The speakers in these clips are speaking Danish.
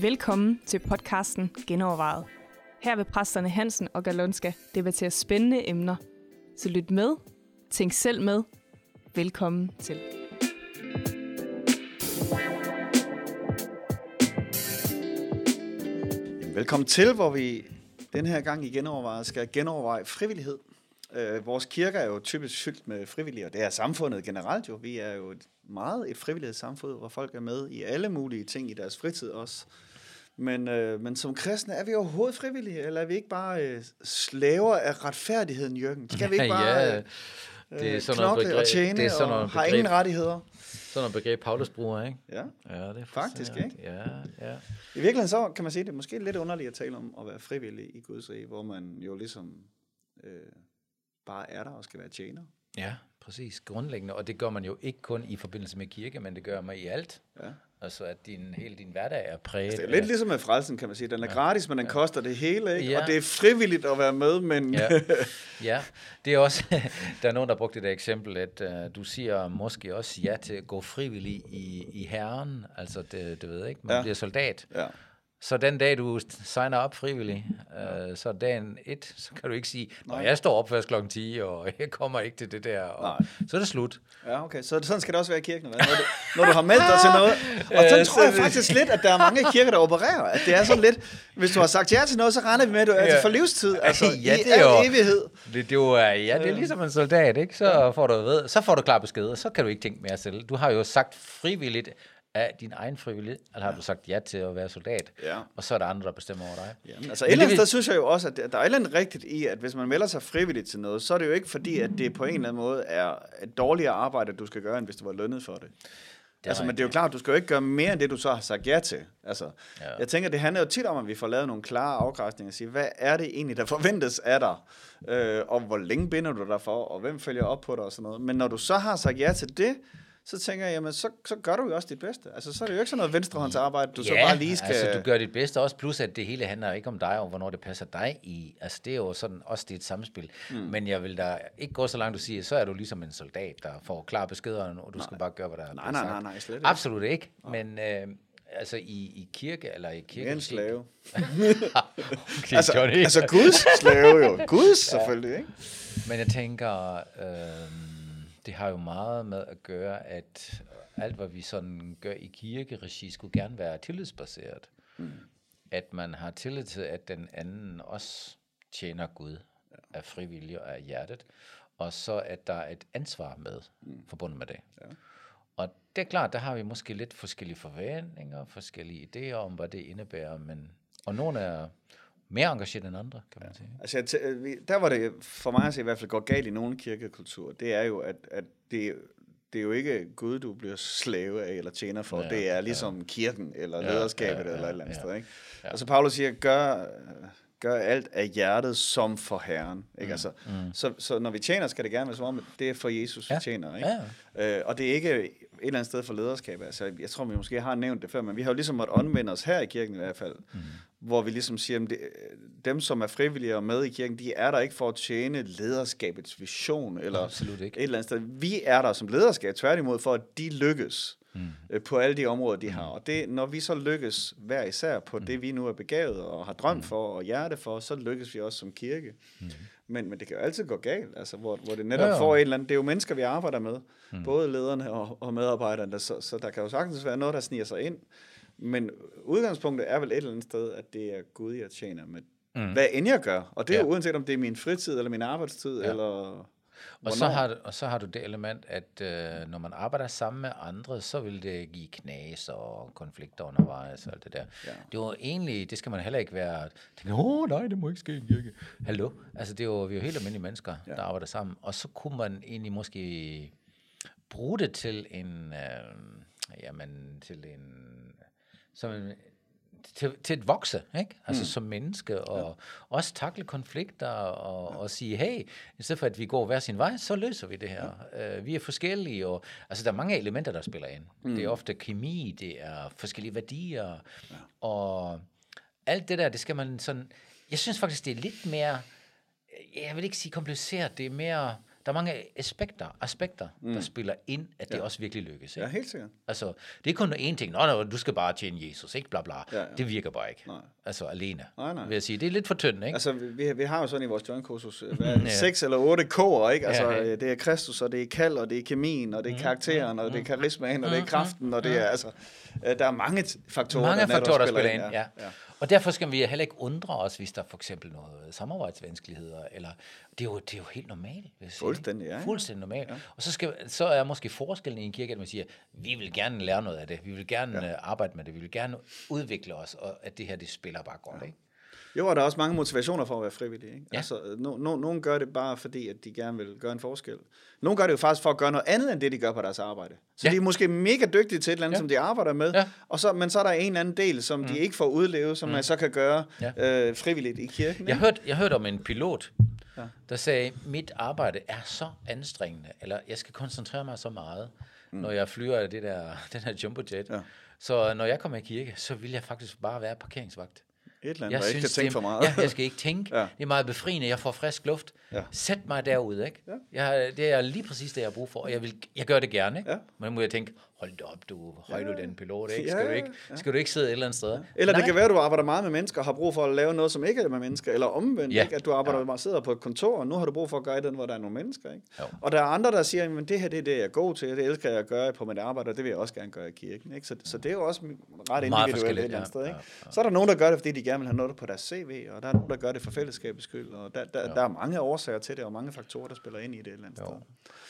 Velkommen til podcasten Genovervejet. Her vil præsterne Hansen og Galonska debattere spændende emner. Så lyt med, tænk selv med. Velkommen til. Velkommen til, hvor vi den her gang i genovervejet skal genoverveje frivillighed. Øh, vores kirke er jo typisk fyldt med frivillige, og det er samfundet generelt jo. Vi er jo et meget et frivillighedssamfund, hvor folk er med i alle mulige ting i deres fritid også. Men, øh, men som kristne, er vi overhovedet frivillige, eller er vi ikke bare øh, slaver af retfærdigheden, Jørgen? Skal vi ikke bare ja, øh, det er sådan knokle begreb, og tjene det er sådan og noget har begreb, ingen rettigheder? Sådan noget begreb, Paulus bruger, ikke? Ja. Ja, det er Faktisk, rigtigt. Ja, ja. I virkeligheden så kan man sige, det er måske lidt underligt at tale om at være frivillig i Guds rige, hvor man jo ligesom øh, bare er der og skal være tjener. Ja, præcis. Grundlæggende. Og det gør man jo ikke kun i forbindelse med kirke, men det gør man i alt. Ja. Altså, at din, hele din hverdag er præget Altså, det er lidt ligesom med frelsen, kan man sige. Den er gratis, men den koster det hele, ikke? Ja. Og det er frivilligt at være med, men... Ja, ja. det er også, der er nogen, der har brugt det eksempel, at uh, du siger måske også ja til at gå frivillig i, i herren, altså det, det ved jeg ikke, man Ja. ja. bliver soldat. ja. Så den dag, du signer op frivillig, øh, så dagen et, så kan du ikke sige, at jeg står op først klokken 10, og jeg kommer ikke til det der, og Nej. så er det slut. Ja, okay. Så sådan skal det også være i kirken, hvad? Når, du, når du har meldt dig til noget. Og så Øh, tror jeg faktisk lidt, at der er mange kirker, der opererer. At det er sådan lidt, hvis du har sagt ja til noget, så regner vi med, at du er til Ja. for livstid. Altså, Ja, i det er jo- evighed. Det, det, er jo, øh, ja, det er ligesom en soldat, ikke? Så får du ved, så får du klar besked, og så kan du ikke tænke mere selv. Du har jo sagt frivilligt af din egen frivillighed, eller har du sagt ja til at være soldat, Ja. og så er der andre, der bestemmer over dig. Jamen, altså Men et eller andet det sted vil- synes jeg jo også, at der der er et eller andet rigtigt i, at hvis man melder sig frivilligt til noget, så er det jo ikke fordi, at det på en eller anden måde er et dårligere arbejde, du skal gøre, end hvis du var lønnet for det. er altså, men det er jo klart, du skal jo ikke gøre mere end det, du så har sagt ja til. Altså, ja. Jeg tænker, det handler jo tit om, at vi får lavet nogle klare afgrænsninger og sige, hvad er det egentlig, der forventes af dig? Øh, og hvor længe binder du dig for, og hvem følger op på dig og sådan noget. Men når du så har sagt ja til det, så tænker jeg, jamen, så, så gør du jo også dit bedste. Altså, så er det jo ikke sådan noget venstrehåndsarbejde, du så bare lige skal... altså du gør dit bedste også, plus at det hele handler ikke om dig, og hvornår det passer dig i. Altså det er jo sådan også dit samspil. Mm. Men jeg vil da ikke gå så langt, du siger, så er du ligesom en soldat, der får klar beskeder, og du skal bare gøre, hvad der er Nej, nej, nej, nej, slet ikke. Absolut ikke, men øh, altså i, i kirke, eller i kirke... En slave. okay, Altså, Johnny. altså Guds slave jo. Guds selvfølgelig, ikke? Men jeg tænker, øh, det har jo meget med at gøre, at alt, hvad vi sådan gør i kirkeregi, skulle gerne være tillidsbaseret. Mm. At man har tillid til, at den anden også tjener Gud af frivillig og af hjertet, og så at der er et ansvar med, mm. forbundet med det. Ja. Og det er klart, der har vi måske lidt forskellige forventninger, forskellige idéer om, hvad det indebærer, men, og nogle er mere engageret end andre, kan man sige. Altså, vi- der var det for mig at se i hvert fald går galt i nogle kirkekulturer, det er jo, at, at det, det er jo ikke Gud, du bliver slave af eller tjener for. Ja, Ja, det er ligesom kirken eller Ja, lederskabet ja, eller ja, et eller andet ja. sted. Ikke? Ja. Altså Paulus siger, gør, gør alt af hjertet som for Herren. Ikke? Altså, så, så når vi tjener, skal det gerne være som om, det er for Jesus, vi Ja. tjener. Ikke? Ja, Øh, og det er ikke et eller andet sted for lederskab. Altså, jeg tror, vi måske har nævnt det før, men vi har jo ligesom måttet omvende os her i kirken i hvert fald, mm. Hvor vi ligesom siger, at det, dem, som er frivillige og med i kirken, de er der ikke for at tjene lederskabets vision, eller Absolut ikke. et eller andet sted. Vi er der som lederskab, tværtimod, for at de lykkes mm. øh, på alle de områder, de har. Og det, når vi så lykkes hver især på mm. det, vi nu er begavet og har drømt for og hjerte for, så lykkes vi også som kirke. Mm. Men, men det kan jo altid gå galt, altså, hvor, hvor det netop Ja, ja. får et eller andet... Det er jo mennesker, vi arbejder med, mm. både lederne og, og medarbejderne, så, så der kan jo sagtens være noget, der sniger sig ind. Men udgangspunktet er vel et eller andet sted, at det er Gud, jeg tjener med, mm. hvad end jeg gør. Og det er Ja. uanset om det er min fritid, eller min arbejdstid, ja. eller... Og så, har, du- og så har du det element, at øh, når man arbejder sammen med andre, så vil det give knas og konflikter undervejs og alt det der. Ja. Det var egentlig, det skal man heller ikke være, tænke, åh nej, det må ikke ske i kirke. Hallo? Altså det er jo, vi er jo helt almindelige mennesker, ja. der arbejder sammen. Og så kunne man egentlig måske bruge det til en, øh, jamen, til en, som en, til, til et vokse, ikke? Altså mm. som menneske, og ja. også takle konflikter, og, ja. og sige, hey, i stedet for at vi går hver sin vej, så løser vi det her. Ja. Uh, vi er forskellige, og altså der er mange elementer, der spiller ind. Mm. Det er ofte kemi, det er forskellige værdier, ja. og alt det der, det skal man sådan, jeg synes faktisk, det er lidt mere, jeg vil ikke sige kompliceret, det er mere der er mange aspekter, aspekter mm. der spiller ind, at det ja. også virkelig lykkes. Ikke? Ja, helt sikkert. Altså, det er kun én ting. Nå, nå, du skal bare tjene Jesus, ikke? Bla, bla. Ja, ja. Det virker bare ikke. Nej. Altså, alene. Nej, nej. Vil jeg sige. Det er lidt for tyndt, ikke? Altså, vi, vi har jo sådan i vores jointkursus, øh, det, seks eller otte K'er, ikke? Altså, Ja, ja. øh, det er Kristus, og det er kald, og det er kemien, og det er karakteren, og det er karismaen, og det er kraften, og det er, altså, øh, der er mange faktorer, Mange der, faktorer, der spiller ind, ja. ja. Og derfor skal vi heller ikke undre os, hvis der for eksempel noget samarbejdsvanskeligheder, eller det er jo, det er jo helt normalt. Fuldstændig, ja, ja. Fuldstændig normalt. Ja. Og så, skal, så er måske forskellen i en kirke, at man siger, vi vil gerne lære noget af det, vi vil gerne ja. arbejde med det, vi vil gerne udvikle os, og at det her, det spiller bare godt, ja. ikke? Jo, og der er også mange motivationer for at være frivillig. Ikke? Ja. Altså, no, no, nogle gør det bare fordi, at de gerne vil gøre en forskel. Nogle gør det jo faktisk for at gøre noget andet, end det, de gør på deres arbejde. Så Ja. de er måske mega dygtige til et eller andet, Ja. som de arbejder med, Ja. og så, men så er der en eller anden del, som mm. de ikke får udleve, som mm. man så kan gøre Ja. øh, frivilligt i kirken. Jeg ikke? hørte, jeg hørte om en pilot, ja. Der sagde, mit arbejde er så anstrengende, eller jeg skal koncentrere mig så meget, mm. når jeg flyver det der, den her jumbojet. Ja. Så når jeg kommer i kirke, så vil jeg faktisk bare være parkeringsvagt. Et eller andet, hvor jeg ikke kan tænke for meget. Ja, jeg skal ikke tænke. Ja. Det er meget befriende. Jeg får frisk luft. Ja. Sæt mig derude, ikke? Ja. Jeg, det er lige præcis det, jeg har brug for, og jeg, vil, jeg gør det gerne, ikke? Ja. Men nu må jeg tænke, hold da op, du højt ja. den pilot, ikke? Ja, Skal, du ja, ikke, ja. skal du ikke sidde et eller andet sted? Eller Nej. det kan være, at du arbejder meget med mennesker og har brug for at lave noget, som ikke er med mennesker, eller omvendt, Ja. ja. ikke? at du arbejder ja. sidder på et kontor, og nu har du brug for at gøre den, hvor der er nogle mennesker. Ikke? Jo. Og der er andre, der siger, at det her det er det, jeg er god til, det elsker jeg at gøre på mit arbejde, og det vil jeg også gerne gøre i kirken. Ikke? Så, så det er jo også ret individuelt et eller andet ja, sted. Ikke? ja, Så er der nogen, der gør det, fordi de gerne vil have noget på deres CV, og der er nogen, der gør det for fællesskabets skyld, og der, der, der er mange årsager til det, og mange faktorer, der spiller ind i det et eller andet Jo. sted.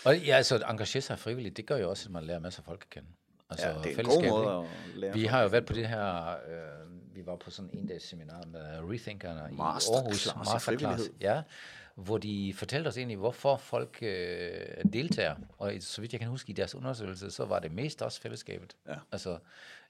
Og ja, altså, at engagere sig frivilligt, det gør jo også, at man lærer masser af folk at kende. Altså, Ja, det er en fællesskab, god måde at lære Vi har jo været på det her, øh, vi var på sådan en dags seminar med Rethinkerne i Masterclass Aarhus. i frivillighed. Ja, hvor de fortalte os egentlig, hvorfor folk øh, deltager. Og så vidt jeg kan huske i deres undersøgelse, så var det mest også fællesskabet. Ja. Altså,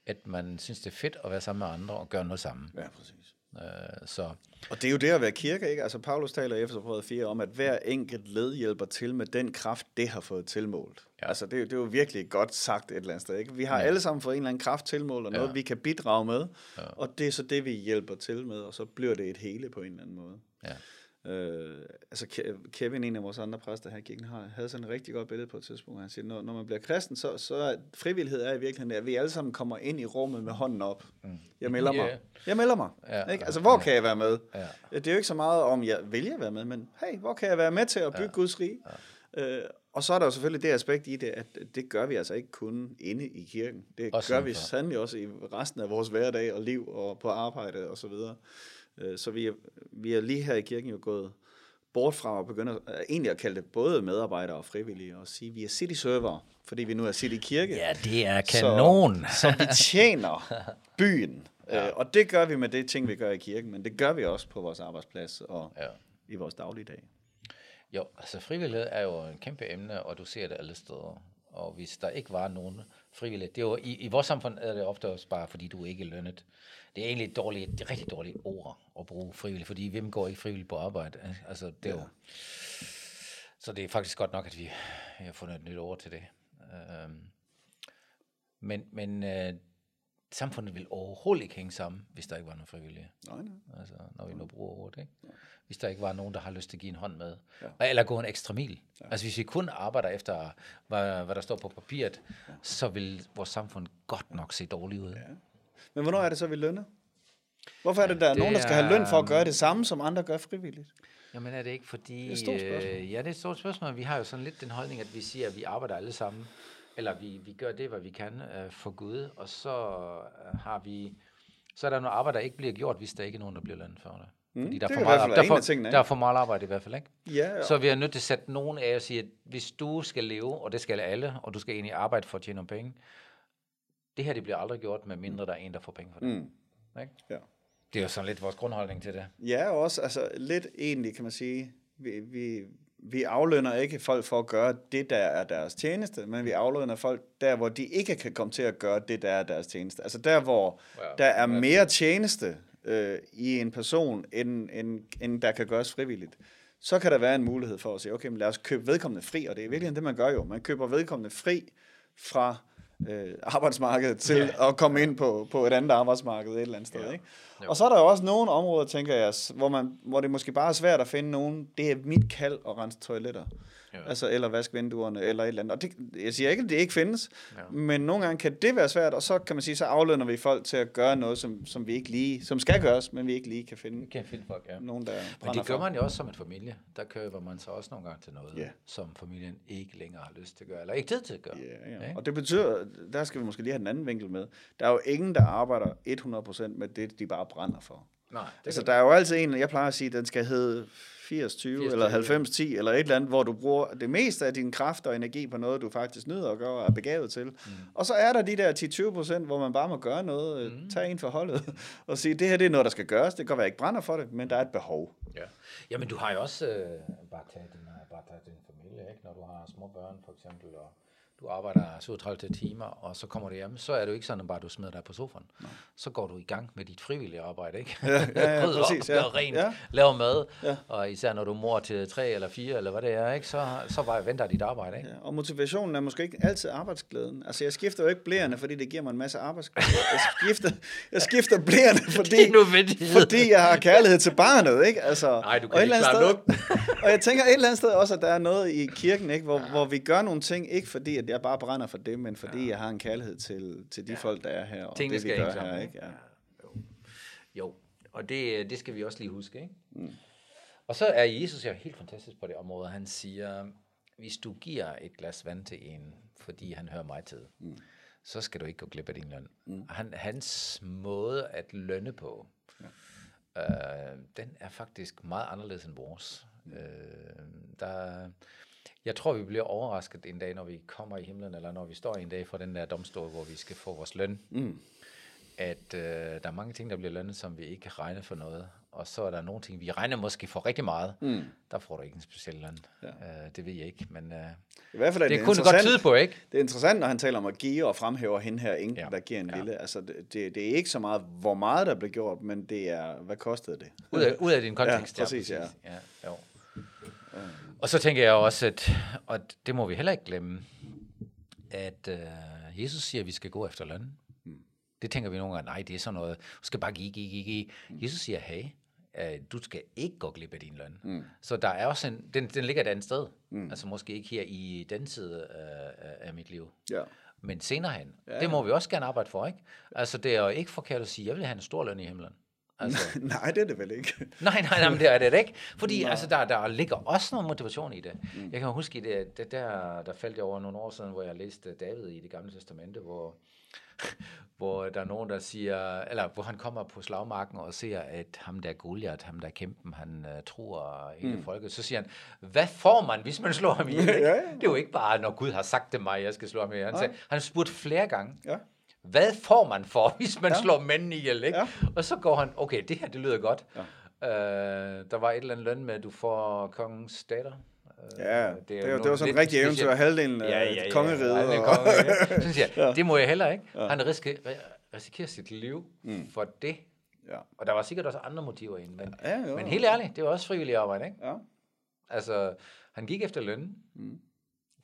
at man synes, det er fedt at være sammen med andre og gøre noget sammen. Ja, præcis. Øh, så Og det er jo det at være kirke, ikke? Altså, Paulus taler i Efeserbrevet 4 om, at hver enkelt led hjælper til med den kraft, det har fået tilmålt. Ja. Altså, det, er jo- det er jo virkelig godt sagt et eller andet sted, ikke? Vi har ja. alle sammen fået en eller anden kraft tilmålt, og noget, Ja. vi kan bidrage med, ja. og det er så det, vi hjælper til med, og så bliver det et hele på en eller anden måde. ja. Øh, altså Ke- Kevin, en af vores andre præster her i kirken, har, havde sådan et rigtig godt billede på et tidspunkt. Han siger, når, når man bliver kristen, så, så er frivillighed er i virkeligheden, at vi alle sammen kommer ind i rummet med hånden op. Jeg melder mig. Ja. Jeg melder mig. Ja. Ikke? Altså, hvor kan jeg være med? Ja. Det er jo ikke så meget om, jeg vil jeg være med, men hey, hvor kan jeg være med til at bygge ja. Guds rige? Ja. Øh, og så er der jo selvfølgelig det aspekt i det, at det gør vi altså ikke kun inde i kirken. Det Også gør vi sandelig også i resten af vores hverdag og liv og på arbejde og så videre. Øh, Så vi er, vi er lige her i kirken jo gået bort fra at begynde at, egentlig at kalde det både medarbejdere og frivillige, og sige, at vi er city server, fordi vi nu er city kirke. ja, det er kanon. Så, så vi tjener byen. ja. øh, og det gør vi med det ting, vi gør i kirken, men det gør vi også på vores arbejdsplads og Ja. i vores dagligdag. Jo, altså frivillighed er jo en kæmpe emne, og du ser det alle steder. Og hvis der ikke var nogen frivillige, det jo, i, i vores samfund er det ofte også bare, fordi du ikke er lønnet. Det er egentlig et dårligt, det er rigtig dårligt ord at bruge frivillig, fordi hvem går ikke frivilligt på arbejde? Altså, det er jo, så det er faktisk godt nok, at vi har fundet et nyt ord til det. Øhm, men men øh, samfundet vil overhovedet ikke hænge sammen, hvis der ikke var nogen frivillige. Nej, nej. Altså, når vi nu bruger ordet, ikke? Hvis der ikke var nogen, der har lyst til at give en hånd med. Ja. Ja. Eller gå en ekstra mil. Ja. Altså, hvis vi kun arbejder efter, hvad, hvad der står på papiret, ja. så vil vores samfund godt nok se dårligt ud. Ja. Men hvornår er det så, vi lønner? Hvorfor er det, der er Det nogen, der skal have løn for at gøre det samme, som andre gør frivilligt? Jamen er det ikke fordi... Det er et stort spørgsmål. Øh, ja, det er et stort spørgsmål. Vi har jo sådan lidt den holdning, at vi siger, at vi arbejder alle sammen. Eller vi, vi gør det, hvad vi kan øh, for Gud. Og så øh, har vi... Så er der noget arbejde, der ikke bliver gjort, hvis der ikke er nogen, der bliver lønnet for det. Fordi der er, det for kan i meget, fald der, er for, tingene, der er for meget arbejde i hvert fald, ikke? Ja, Så vi er nødt til at sætte nogen af og sige, at hvis du skal leve, og det skal alle, og du skal egentlig arbejde for at tjene nogle penge, det her det bliver aldrig gjort, med mindre der er en, der får penge for det. Mm. Ikke? Ja. Det er jo sådan lidt vores grundholdning til det. Ja, og også altså, lidt egentlig, kan man sige. Vi, vi, vi aflønner ikke folk for at gøre det, der er deres tjeneste, men vi aflønner folk der, hvor de ikke kan komme til at gøre det, der er deres tjeneste. Altså der, hvor Ja, der er mere tjeneste øh, i en person, end, end, end der kan gøres frivilligt. Så kan der være en mulighed for at sige, okay, men lad os købe vedkommende fri, og det er virkelig det, man gør jo. Man køber vedkommende fri fra øh, arbejdsmarkedet til Ja. at komme ind på, på et andet arbejdsmarked et eller andet sted. Ja. Ikke? Jo. Og så er der jo også nogle områder, tænker jeg, hvor, man, hvor det måske bare er svært at finde nogen, det er mit kald at rense toiletter. Ja. Altså, eller vaske vinduerne, eller et eller andet. Og det, jeg siger ikke, at det ikke findes, Ja. men nogle gange kan det være svært, og så kan man sige, så aflønner vi folk til at gøre noget, som, som vi ikke lige, som skal gøres, men vi ikke lige kan finde kan finde folk, ja. nogen, der Men det gør for. man jo også som en familie. Der køber man så også nogle gange til noget, Ja. som familien ikke længere har lyst til at gøre, eller ikke tid til at gøre. Ja, ja. Og det betyder, der skal vi måske lige have den anden vinkel med. Der er jo ingen, der arbejder 100% med det, de bare brænder for. Nej, Altså, der er jo altid en, jeg plejer at sige, den skal hedde 80-20 80-20, eller 90-10 eller et eller andet, hvor du bruger det meste af din kraft og energi på noget, du faktisk nyder at gøre og er begavet til. Mm. Og så er der de der 10-20% hvor man bare må gøre noget, mm. tage en for holdet og sige, det her det er noget, der skal gøres. Det kan godt være, jeg ikke brænder for det, men der er et behov. Ja. Jamen, du har jo også, øh, bare tage din, øh, bare tage din familie, ikke? når du har små børn for eksempel, og du arbejder 37 timer, og så kommer du hjem, så er det jo ikke sådan, at bare du smider dig på sofaen. Nej. Så går du i gang med dit frivillige arbejde, ikke? Ja, ja, ja, præcis, op, ja. gør rent, Ja. laver mad, Ja. og især når du er mor til tre eller fire, eller hvad det er, ikke? Så, så bare venter dit arbejde. Ikke? Ja, og motivationen er måske ikke altid arbejdsglæden. Altså, jeg skifter jo ikke blærende, fordi det giver mig en masse arbejdsglæde. Jeg skifter, jeg skifter blærende, fordi, fordi jeg har kærlighed til barnet, ikke? Altså, Nej, du kan ikke klare sted, Og jeg tænker et eller andet sted også, at der er noget i kirken, ikke? Hvor, ja. hvor vi gør nogle ting, ikke fordi, at jeg bare brænder for det, men fordi ja. jeg har en kærlighed til, til de ja. folk, der er her, og Tingene det, vi skal gør sammen. her, ikke? Ja. Jo. jo, og det, det skal vi også lige huske. Ikke? Mm. Og så er Jesus jo helt fantastisk på det område. Han siger, hvis du giver et glas vand til en, fordi han hører mig til, mm. så skal du ikke gå glip af din løn. Mm. Han, hans måde at lønne på, ja. øh, den er faktisk meget anderledes end vores. Mm. Øh, der, jeg tror, vi bliver overrasket en dag, når vi kommer i himlen, eller når vi står en dag for den der domstol, hvor vi skal få vores løn. Mm. At øh, der er mange ting, der bliver lønnet, som vi ikke regner for noget. Og så er der nogle ting, vi regner måske for rigtig meget. Mm. Der får du ikke en speciel løn. Ja. Øh, det ved jeg ikke, men øh, I hvert fald er det, det, kunne godt tyde på, ikke? Det er interessant, når han taler om at give og fremhæver hende her, enken, Ja. der giver en Ja. lille. Altså, det, det, det er ikke så meget, hvor meget der blev gjort, men det er, hvad kostede det? Ud af, ud af din kontekst. Ja, præcis, ja. ja jo. Og så tænker jeg også, at og det må vi heller ikke glemme, at øh, Jesus siger, at vi skal gå efter løn. Mm. Det tænker vi nogle gange, nej, det er sådan noget, du skal bare give, give, give, give. Mm. Jesus siger, hey, øh, du skal ikke gå glip af din løn. Mm. Så der er også en, den, den ligger et andet sted. Mm. Altså måske ikke her i den side øh, af- af mit liv. Ja. Men senere hen, Ja, det må vi også gerne arbejde for, ikke? Altså det er jo ikke forkert at sige, jeg vil have en stor løn i himlen. Altså, Nej, det er det vel ikke. Nej, nej, nej, men det er det ikke. Fordi altså, der, der ligger også noget motivation i det. Mm. Jeg kan huske, det, det der, der faldt jeg over nogle år siden, hvor jeg læste David i det gamle testamente, hvor, hvor der er nogen, der siger, eller hvor han kommer på slagmarken og ser, at ham der Goliath, ham der er kæmpen, han uh, tror hele mm. folket, så siger han, hvad får man, hvis man slår ham ihjel? Ja, ja. Det er jo ikke bare, når Gud har sagt til mig, jeg skal slå ham ihjel. Han, sagde, han spurgte flere gange, Ja. Hvad får man for, hvis man ja. Ja. slår mænd ihjel, ikke? Ja. Og så går han, okay, det her, det lyder godt. Ja. Øh, der var et eller andet løn med, at du får kongens datter. Øh, Ja, det, det, jo det var sådan rigtigt specielt. eventyr, halvdelen af Ja, ja, ja. kongeriget. Ja, og-. Så siger jeg, det må jeg heller ikke. Han riske, risikerer sit liv mm. for det. Ja. Og der var sikkert også andre motiver inde. Men, Ja, jo. men helt ærligt, det var også frivillig arbejde, ikke? Ja. Altså, han gik efter lønnen. Mm.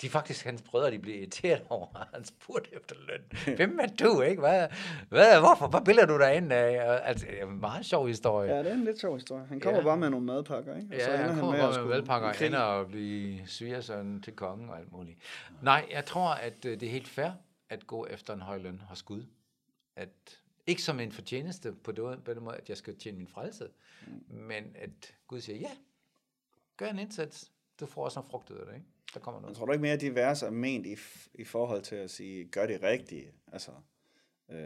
De faktisk, hans brødre, de blev irriteret over, at han spurgte efter løn. Hvem er du, ikke? Hvad, hvad, hvorfor? Hvad billeder du dig ind af? Altså, er en meget sjov historie. ja, det er en lidt sjov historie. Han kommer Ja. bare med nogle madpakker, ikke? Og Ja, han kommer bare med skulle valgpakker i og ender og blive svigersøn til kongen og alt muligt. Nej, jeg tror, at øh, det er helt fair at gå efter en høj løn hos Gud. At, ikke som en fortjeneste på den på den måde, at jeg skal tjene min frelse, mm. men at Gud siger, ja, gør en indsats. Du får også noget frugt ud af det, ikke? Der kommer Jeg noget. tror du ikke mere, at de vers er ment i, i forhold til at sige, gør det rigtige. Altså, øh,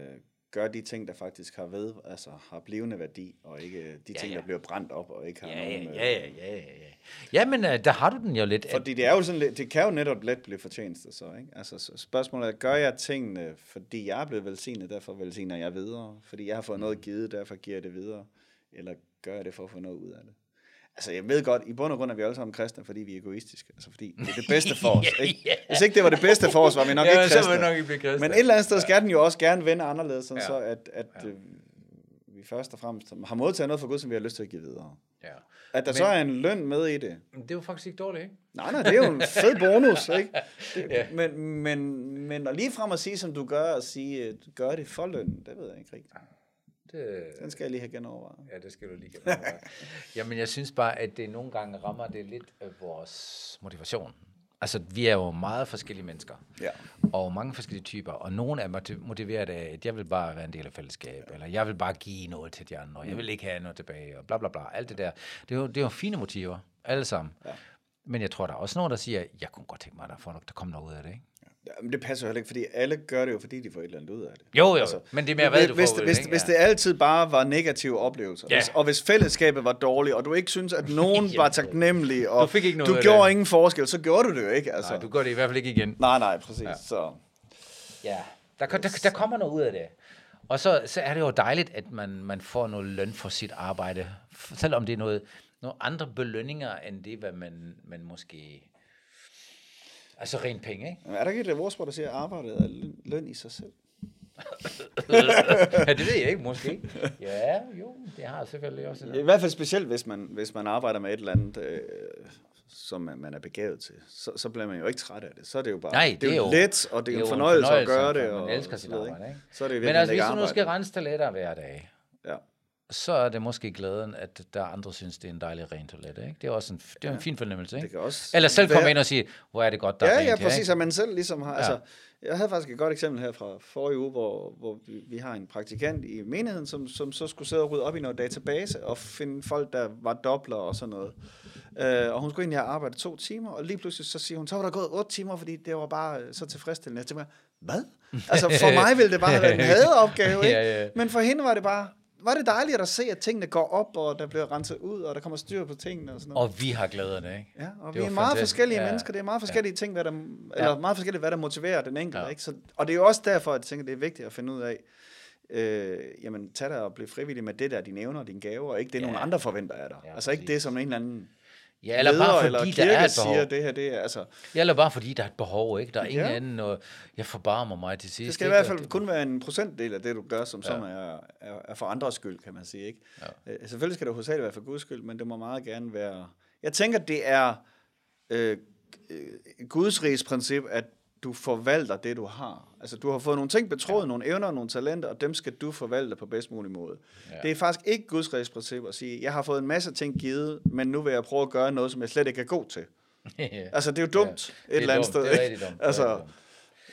gør de ting, der faktisk har ved, altså har blivende værdi, og ikke de Ja, ting, ja. der bliver brændt op, og ikke har Ja, ja, nogen... øh, ja, ja, ja, ja. Ja, men øh, der har du den jo lidt. Fordi det er jo sådan lidt, det kan jo netop let blive fortjeneste så, ikke? Altså så spørgsmålet er, gør jeg tingene, fordi jeg er blevet velsignet, derfor velsigner jeg videre? Fordi jeg har fået noget givet, derfor giver jeg det videre? Eller gør jeg det for at få noget ud af det? Altså jeg ved godt, i bund og grund er vi alle sammen kristne, fordi vi er egoistiske. Altså fordi det er det bedste for os, ikke? Ja, Hvis ikke det var det bedste for os, var vi nok Ja, ikke så vil kristne. vi nok ikke blive kristne. Men et eller andet sted skal den jo også gerne vende anderledes, sådan Ja. så at, at øh, vi først og fremmest har modtaget noget fra Gud, som vi har lyst til at give videre. Ja. At der men, så er en løn med i det. Det er jo faktisk ikke dårligt, ikke? Nej, nej, det er jo en fed bonus, ikke? Det, ja. men, men, men at lige frem at sige, som du gør, og sige, at gør det for løn, det ved jeg ikke rigtigt. Det, Den skal jeg lige have genovervejet. Ja, det skal du lige genoverveje. Jamen, jeg synes bare, at det nogle gange rammer det lidt af vores motivation. Altså, vi er jo meget forskellige mennesker. Ja. Og mange forskellige typer. Og nogle er motiveret af, at jeg vil bare være en del af fællesskab. Ja. Eller jeg vil bare give noget til de andre. Og jeg vil ikke have noget tilbage. Og bla bla bla. Alt det der. Det er jo, det er jo fine motiver. Alle sammen. Ja. Men jeg tror, der er også nogen, der siger, jeg kunne godt tænke mig, at der, der kommer noget ud af det. Ikke? Det passer heller ikke, fordi alle gør det jo, fordi de får et eller andet ud af det. Jo, jo, altså, men det er mere, hvad hvis, du får hvis, ud, hvis, hvis det altid bare var negative oplevelser, ja. hvis, og hvis fællesskabet var dårligt, og du ikke synes, at nogen ja, var taknemmelig, og du, fik ikke noget du gjorde det. ingen forskel, så gjorde du det jo ikke. Altså. Nej, du gør det i hvert fald ikke igen. Nej, nej, præcis. Ja, så. ja. Der, der, der kommer noget ud af det. Og så, så er det jo dejligt, at man, man får noget løn for sit arbejde, selvom det er noget, nogle andre belønninger, end det, hvad man, man måske Altså rent penge, ikke? Er der ikke et ordsprog, der siger, at arbejdet er løn i sig selv? ja, det ved jeg ikke, måske. Ja, jo, det har selvfølgelig også. I hvert fald specielt, hvis man, hvis man arbejder med et eller andet, øh, som man, man er begavet til, så, så bliver man jo ikke træt af det. Så er det jo bare Nej, det, det er jo let, og det er, er en fornøjelse, fornøjelse at gøre det. Og, man elsker sit arbejde, ikke? Så er det Men altså, hvis du nu skal rense toiletter hver dag, så er det måske glæden, at der er andre synes, det er en dejlig ren toilet. Ikke? Det er også en, det er en fin fornemmelse. Ikke? Det kan også Eller selv komme ind og sige, hvor er det godt, der ja, er rent Ja, præcis, at man selv ligesom har... Ja. Altså, jeg havde faktisk et godt eksempel her fra forrige uge, hvor, hvor vi, vi har en praktikant i menigheden, som, som så skulle sidde og rydde op i noget database og finde folk, der var dobler og sådan noget. Uh, og hun skulle egentlig have arbejdet to timer, og lige pludselig så siger hun, så var der gået otte timer, fordi det var bare så tilfredsstillende. Jeg tænkte, hvad? Altså for mig ville det bare have været en hadeopgave, ikke? ja, ja. Men for hende var det bare, var det dejligt at se, at tingene går op, og der bliver renset ud, og der kommer styr på tingene og sådan noget. Og vi har glæderne, ikke? Ja, og det vi er meget fantastisk. forskellige ja. mennesker. Det er meget forskellige ja. ting, hvad der, eller ja. meget forskelligt, hvad der motiverer den enkelte. Ja. Ikke? Så, og det er jo også derfor, at jeg tænker, det er vigtigt at finde ud af, øh, jamen tag dig og bliv frivillig med det der, dine evner og dine gaver, og ikke det, ja. nogen andre forventer af dig. Ja, altså ikke det, som en eller anden Ja, eller bare fordi eller der er et behov. Siger, det her, det er, altså... Ja, eller bare fordi der er et behov, ikke? Der er ingen ja. anden, og jeg forbarmer mig til sidst. Det skal ikke? i hvert fald det, kun være en procentdel af det, du gør, som ja. som er, er, er for andres skyld, kan man sige, ikke? Ja. Øh, selvfølgelig skal det hovedsageligt være for Guds skyld, men det må meget gerne være... Jeg tænker, det er øh Guds rigs princip, at du forvalter det, du har. Altså, du har fået nogle ting betroet, ja. nogle evner, nogle talenter, og dem skal du forvalte på bedst mulig måde. Ja. Det er faktisk ikke Guds princip at sige, jeg har fået en masse ting givet, men nu vil jeg prøve at gøre noget, som jeg slet ikke er god til. ja. Altså, det er jo dumt ja. et eller andet dumt. sted. Det er dumt. Altså, Øh,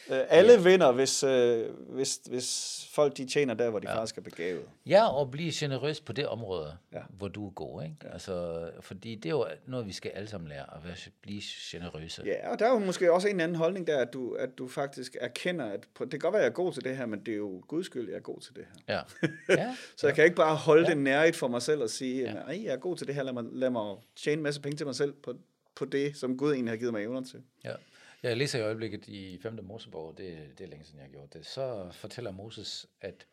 alle ja. vinder, hvis, øh, hvis, hvis folk de tjener der, hvor de ja. faktisk er begavet. Ja, og blive generøs på det område, ja. hvor du er god. Ikke? Ja. Altså, fordi det er jo noget, vi skal alle sammen lære, at være, blive generøse. Ja, og der er jo måske også en anden holdning der, at du, at du faktisk erkender, at det kan godt være, at jeg er god til det her, men det er jo Guds skyld, jeg er god til det her. Ja. ja. så jeg kan ikke bare holde ja. det nærigt for mig selv og sige, ja. nej, jeg er god til det her, lad mig, lad mig tjene en masse penge til mig selv på, på det, som Gud egentlig har givet mig evner til. Ja. Jeg læser i øjeblikket i 5. Mosebog, det, det er længe siden jeg har gjort det, så fortæller Moses, at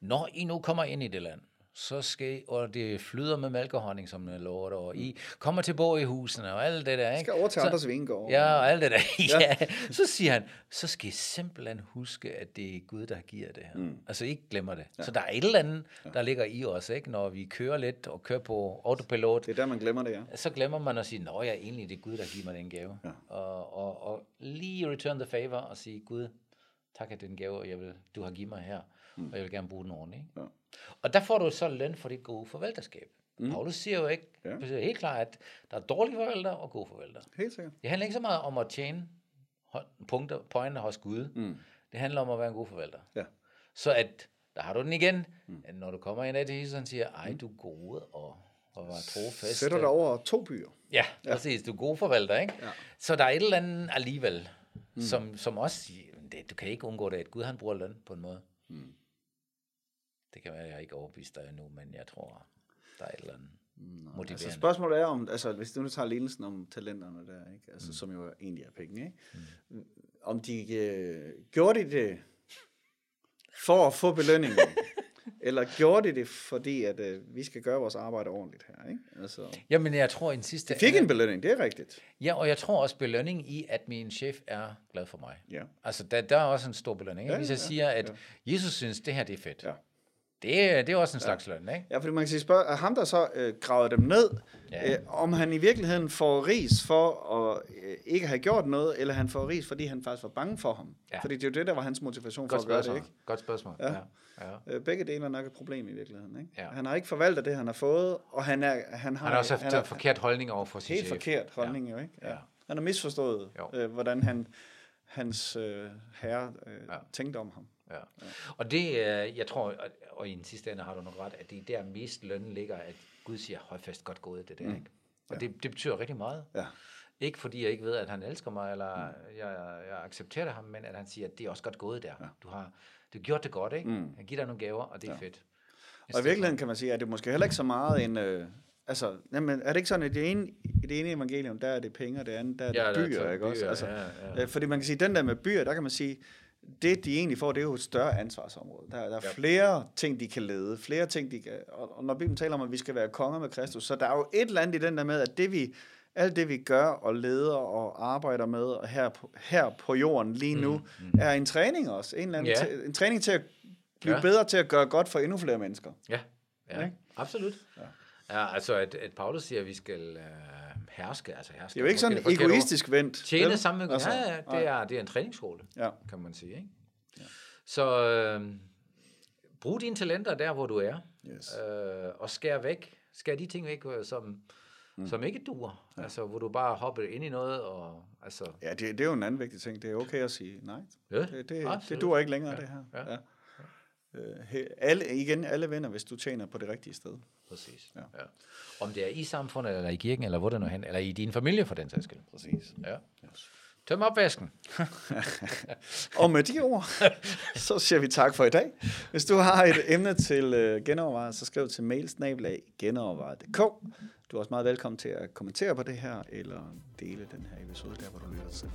når I nu kommer ind i det land, så skal, og det flyder med mælk og honning, som den lover der, og I kommer til i husene og alt det der. Ikke? Skal over til andres vingård. Ja, og alt det der. ja. ja. Så siger han, så skal I simpelthen huske, at det er Gud, der giver det her. Mm. Altså ikke glemmer det. Ja. Så der er et eller andet, der ligger i os, ikke? når vi kører lidt og kører på autopilot. Det er der, man glemmer det, ja. Så glemmer man at sige, nå ja, egentlig det er Gud, der giver mig den gave. Ja. Og, og, og lige return the favor og sige, Gud, tak for den gave, jeg vil, du har givet mig her, mm. og jeg vil gerne bruge den ordentligt. Ikke? Ja. Og der får du så løn for dit gode forvalterskab. Mm. Paulus siger jo ikke, ja. det er helt klart, at der er dårlige forvalter og gode forvalter. Helt sikkert. Det handler ikke så meget om at tjene punkter, pointer hos Gud. Mm. Det handler om at være en god forvalter. Ja. Så at, der har du den igen, mm. når du kommer ind af til Jesus, og siger, ej, du er gode og, og var trofast. Sætter dig over to byer. Ja, ja, præcis. Du er god forvalter, ikke? Ja. Så der er et eller andet alligevel, mm. som, som også, det, du kan ikke undgå det, at Gud han bruger løn på en måde. Mm. Det kan være, at jeg ikke overbevist dig endnu, men jeg tror, der er et eller andet motiverende. Altså spørgsmålet er om, altså hvis du nu tager lignelsen om talenterne der, ikke? Altså, mm. som jo egentlig er penge, ikke? Mm. om de øh, gjorde de det for at få belønningen, eller gjorde de det, fordi at øh, vi skal gøre vores arbejde ordentligt her, ikke? Altså, Jamen, jeg tror en sidste... De fik en belønning, det er rigtigt. Ja, og jeg tror også belønning i, at min chef er glad for mig. Ja. Altså, der, der er også en stor belønning. Ja, Hvis jeg ja, siger, at ja. Jesus synes, det her det er fedt, ja Det, det er også en slags løn, ikke? Ja, fordi man kan sige, spørg, er ham, der så øh, gravede dem ned, Ja. ja. øh, om han i virkeligheden får ris for at øh, ikke have gjort noget, eller han får ris, fordi han faktisk var bange for ham. Ja. Fordi det er jo det, der var hans motivation for Godt at gøre det, spørgsmål. ikke? Godt spørgsmål. Ja. Ja. Ja. Øh, begge dele er nok et problem i virkeligheden, ikke? Ja. Han har ikke forvaltet det, han har fået, og han, er, han har, Han har også han haft en forkert holdning over for sin helt chef. forkert holdning, jo, ikke? Ja. Han har misforstået, Jo. øh, hvordan han, hans øh, herre øh, Ja. ja. tænkte om ham. Ja. Og det, øh, jeg tror, og, i den sidste ende har du nok ret, at det er der mest lønnen ligger, at Gud siger, høj fast godt gået det der, ikke? Og Ja. det, det betyder rigtig meget. Ja. Ikke fordi jeg ikke ved, at han elsker mig, eller jeg, jeg accepterer ham, men at han siger, at det er også godt gået der. Du har du har gjort det godt, ikke? Mm. Han giver dig nogle gaver, og det er Ja. fedt. Og i virkeligheden kan man sige, at det måske heller ikke så meget en... Øh, altså, jamen, er det ikke sådan, at det ene, i det ene evangelium, der er det penge, og det andet, der er det Ja, der er byer, ikke også? byer, Altså, ja, ja. Øh, fordi man kan sige, den der med byer, der kan man sige, det de egentlig får, det er jo et større ansvarsområde. Der, der er Ja. flere ting, de kan lede, flere ting, de kan... Og, og når Bibelen taler om, at vi skal være konger med Kristus, så der er jo et eller andet i den der med, at det vi, alt det vi gør og leder og arbejder med og her, på, her på jorden lige nu, mm, mm. er en træning også. En, eller anden Ja. ja. en træning til at blive Ja. bedre til at gøre godt for endnu flere mennesker. Ja, ja Ikke? absolut. Ja. ja, altså at, at Paulus siger, at vi skal øh, herske, altså herske. Det er jo ikke sådan egoistisk vendt. Tjene sammen med Altså, ja, ja, det er, det er en træningsskole, Ja. kan man sige. Ikke? Ja. Så øh, brug dine talenter der, hvor du er, Yes. øh, og skær væk, skær de ting væk, øh, som, mm. som ikke duer. Ja. Altså, hvor du bare hopper ind i noget, og altså... Ja, det, det er jo en anden vigtig ting. Det er okay at sige nej. Ja, Det, det, absolut. det duer ikke længere, Ja, det her. ja. Øh, alle, igen, alle vinder, hvis du tjener på det rigtige sted. Præcis. Ja. Ja. Om det er i samfundet, eller i kirken, eller hvor det nu hen, eller i din familie for den sags skyld. Præcis. Ja. Tøm opvasken. Og med de ord, så siger vi tak for i dag. Hvis du har et emne til øh, så skriv til mailsnabelag genovervejet.dk. Du er også meget velkommen til at kommentere på det her, eller dele den her episode der, hvor du lytter til.